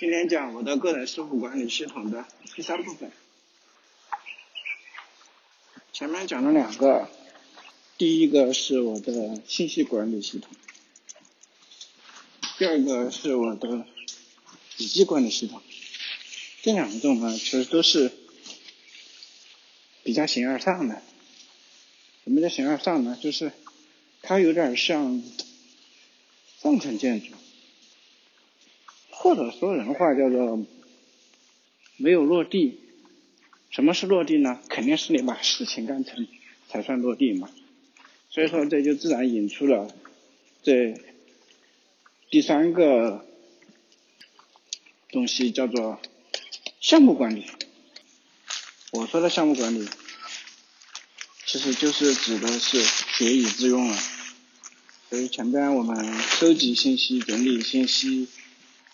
今天讲我的个人事务管理系统的第三部分。前面讲了两个，第一个是我的信息管理系统，第二个是我的笔记管理系统。这两种呢，其实都是比较形而上的。什么叫形而上呢？就是它有点像上层建筑。或者说人话叫做没有落地。什么是落地呢？肯定是你把事情干成才算落地嘛。所以说这就自然引出了这第三个东西叫做项目管理。我说的项目管理，其实就是指的是学以致用了。所以前边我们收集信息、整理信息。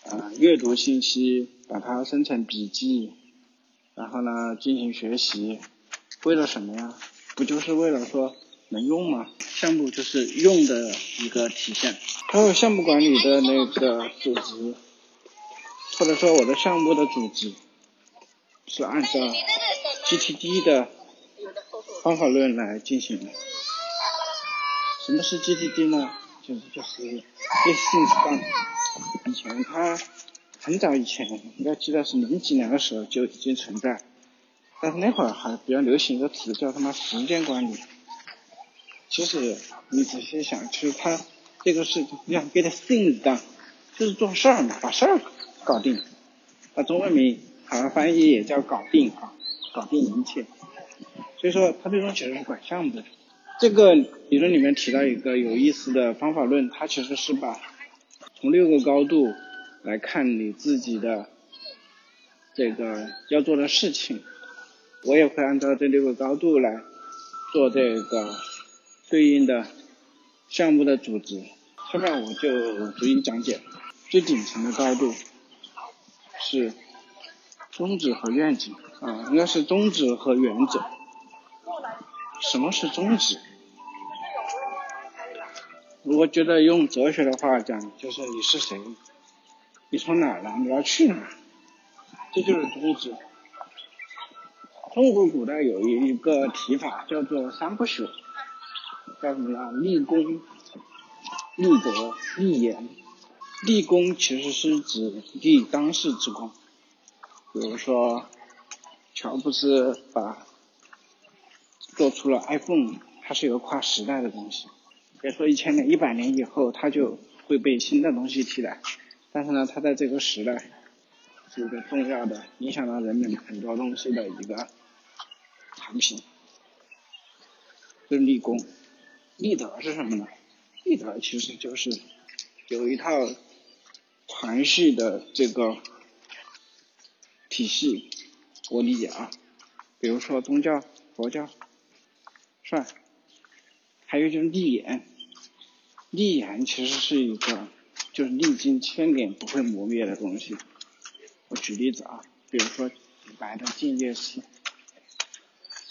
呃，阅读信息，把它生成笔记，然后呢进行学习，为了什么呀？不就是为了说能用吗？项目就是用的一个体现。还有项目管理的那个组织，或者说我的项目的组织，是按照 GTD 的方法论来进行的。什么是 GTD 呢？就是就是 Get Things Done。以前它很早以前，应该记得是零几年的时候就已经存在，但是那会儿还比较流行一个词叫他妈时间管理。其实你仔细想，其实它这个是要 get things done，就是做事儿嘛，把事儿搞定。那中文名好像翻译也叫搞定啊，搞定一切。所以说它最终其实是管项目的。这个理论里面提到一个有意思的方法论，它其实是把从六个高度来看你自己的这个要做的事情，我也会按照这六个高度来做这个对应的项目的组织。下面我就逐一讲解。最顶层的高度是宗旨和愿景啊，应该是宗旨和原则。什么是宗旨？我觉得用哲学的话讲，就是你是谁，你从哪来，你要去哪，这就是宗旨。中国古代有一个提法叫做三不朽，叫什么呢？立功、立德、立言。立功其实是指立当世之功，比如说乔布斯把做出了 iPhone，它是一个跨时代的东西。别说一千年、一百年以后，它就会被新的东西替代。但是呢，它在这个时代是一个重要的、影响到人们很多东西的一个产品。是立功，立德是什么呢？立德其实就是有一套传续的这个体系。我理解啊，比如说宗教、佛教，算，还有就是立言。立言其实是一个，就是历经千年不会磨灭的东西。我举例子啊，比如说李白的《静夜思》，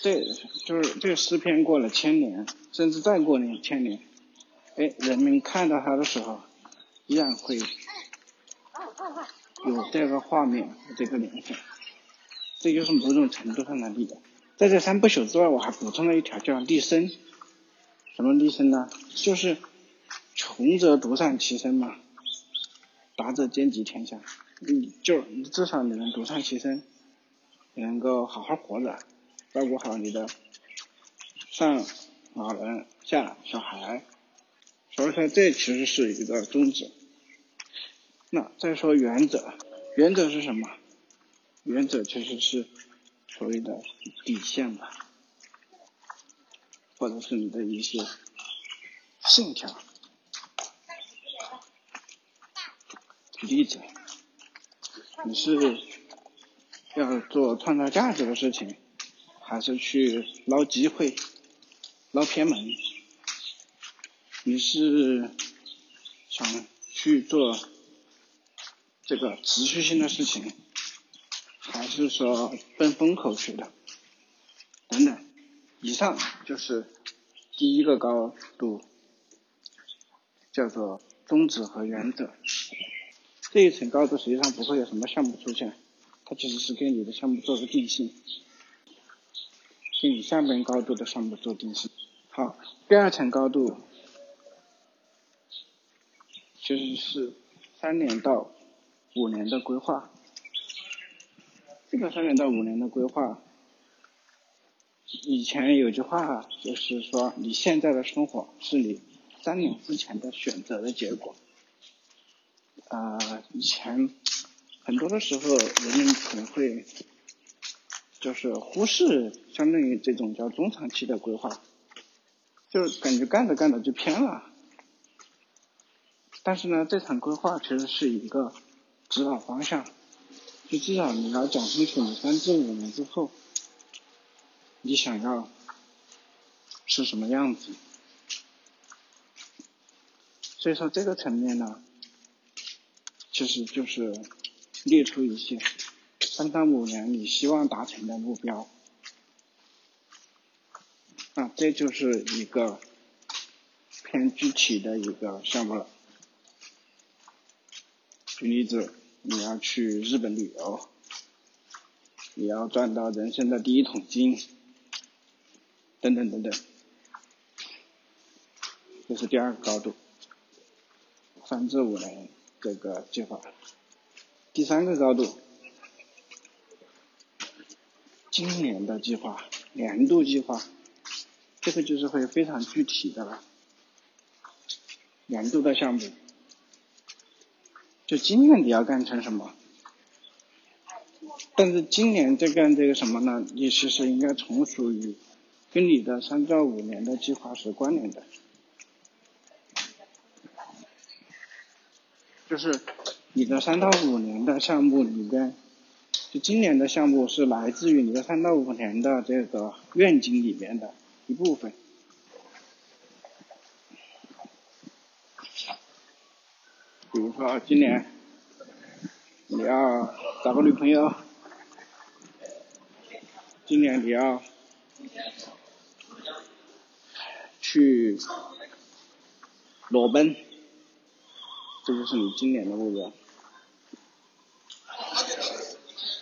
这就是这个诗篇过了千年，甚至再过两千年，哎，人们看到它的时候，依然会有这个画面这个联想，这就是某种程度上的立德。在这三不朽之外，我还补充了一条叫立身。什么立身呢？就是。穷则独善其身嘛，达则兼济天下。你就至少你能独善其身，能够好好活着，照顾好你的上老人下小孩。所以说这其实是一个宗旨。那再说原则，原则是什么？原则其实是所谓的底线吧，或者是你的一些信条。例子，你是要做创造价值的事情，还是去捞机会、捞偏门？你是想去做这个持续性的事情，还是说奔风口去的？等等，以上就是第一个高度，叫做宗旨和原则。这一层高度实际上不会有什么项目出现，它其实是给你的项目做个定性，给你下面高度的项目做定性。好，第二层高度其实是三年到五年的规划。这个三年到五年的规划，以前有句话就是说，你现在的生活是你三年之前的选择的结果。啊，以前很多的时候，人们可能会就是忽视相当于这种叫中长期的规划，就感觉干着干着就偏了。但是呢，这场规划其实是一个指导方向，就至少你要讲清楚，你三至五年之后，你想要是什么样子。所以说这个层面呢。其实就是列出一些三到五年你希望达成的目标，啊，这就是一个偏具体的一个项目了。举例子，你要去日本旅游，你要赚到人生的第一桶金，等等等等，这是第二个高度，三至五年。这个计划，第三个高度，今年的计划，年度计划，这个就是会非常具体的了。年度的项目，就今年你要干成什么？但是今年在干这个什么呢？你其实应该从属于跟你的三到五年的计划是关联的。就是你的三到五年的项目里边，就今年的项目是来自于你的三到五年的这个愿景里面的一部分。比如说今年你要找个女朋友，今年你要去裸奔。这就是你今年的目标，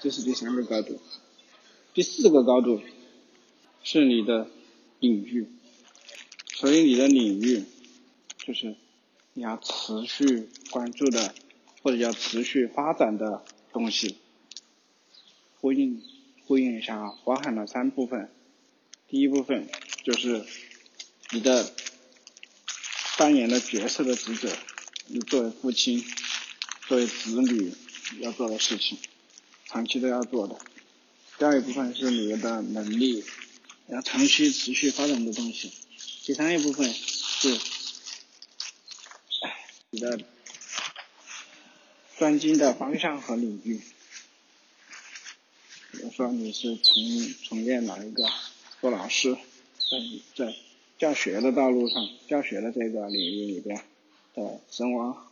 这是第三个高度，第四个高度是你的领域，所以你的领域就是你要持续关注的或者要持续发展的东西，呼应呼应一下啊，包含了三部分，第一部分就是你的扮演的角色的职责。你作为父亲，作为子女要做的事情，长期都要做的。第二一部分是你的能力，要长期持续发展的东西。第三一部分是你的专精的方向和领域。比如说你是从从业哪一个做老师，在在教学的道路上，教学的这个领域里边。的神王，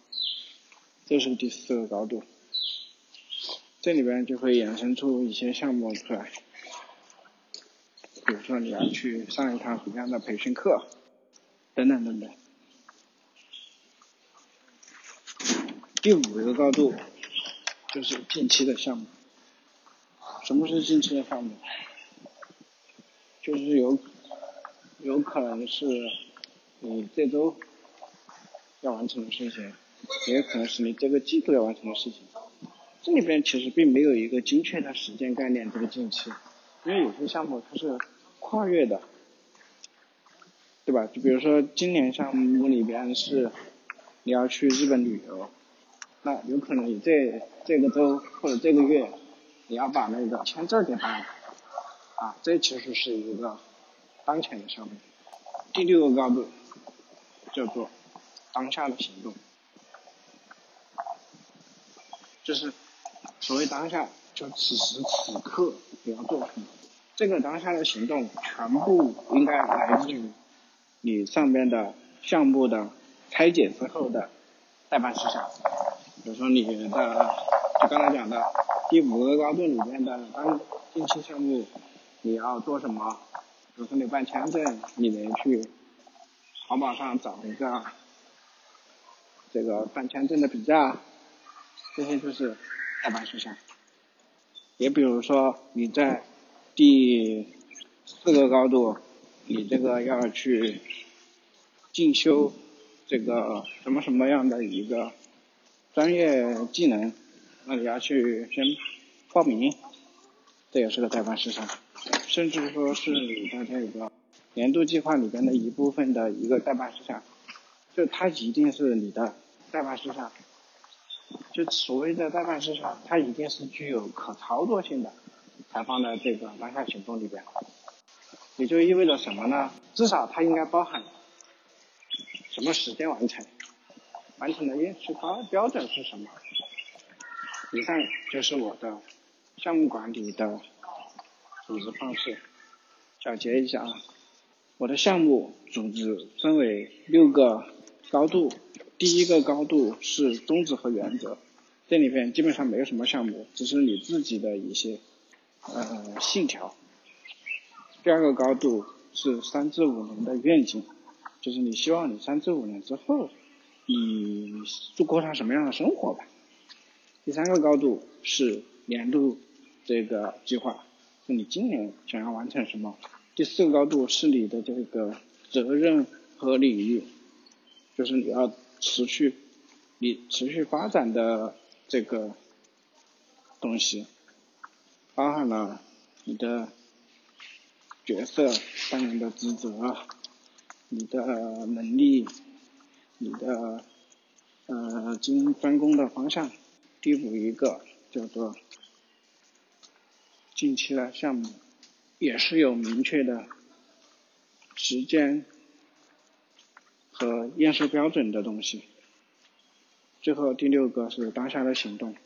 这是第四个高度，这里边就会衍生出一些项目出来，比如说你要去上一堂什么样的培训课，等等等等。第五个高度就是近期的项目，什么是近期的项目？就是有有可能是你这周。要完成的事情，也可能是你这个季度要完成的事情。这里边其实并没有一个精确的时间概念，这个近期，因为有些项目它是跨越的，对吧？就比如说今年项目里边是你要去日本旅游，那有可能你这这个周或者这个月你要把那个签证给办了，啊，这其实是一个当前的项目。第六个高度叫做。当下的行动，就是所谓当下，就此时此刻你要做什么。这个当下的行动全部应该来自于你上面的项目的拆解之后的代办事项。比如说你的，就刚才讲的第五个高度里面的当近期项目，你要做什么？比如说你办签证，你能去淘宝上找一个。这个办签证的比价，这些就是代办事项。也比如说你在第四个高度，你这个要去进修这个什么什么样的一个专业技能，那你要去先报名，这也是个代办事项。甚至说是你的这个年度计划里边的一部分的一个代办事项，就它一定是你的代办事项。就所谓的代办事项，它一定是具有可操作性的，才放在这个当下行动里边。也就意味着什么呢？至少它应该包含什么时间完成，完成的验收标标准是什么。以上就是我的项目管理的组织方式。小结一下啊，我的项目组织分为六个高度。第一个高度是宗旨和原则，这里边基本上没有什么项目，只是你自己的一些呃信条。第二个高度是三至五年的愿景，就是你希望你三至五年之后，你就过上什么样的生活吧。第三个高度是年度这个计划，就你今年想要完成什么。第四个高度是你的这个责任和领域，就是你要。持续，你持续发展的这个东西，包含了你的角色扮演的职责，你的能力，你的呃精专攻的方向。第五一个叫做近期的项目，也是有明确的时间。和验收标准的东西。最后第六个是当下的行动。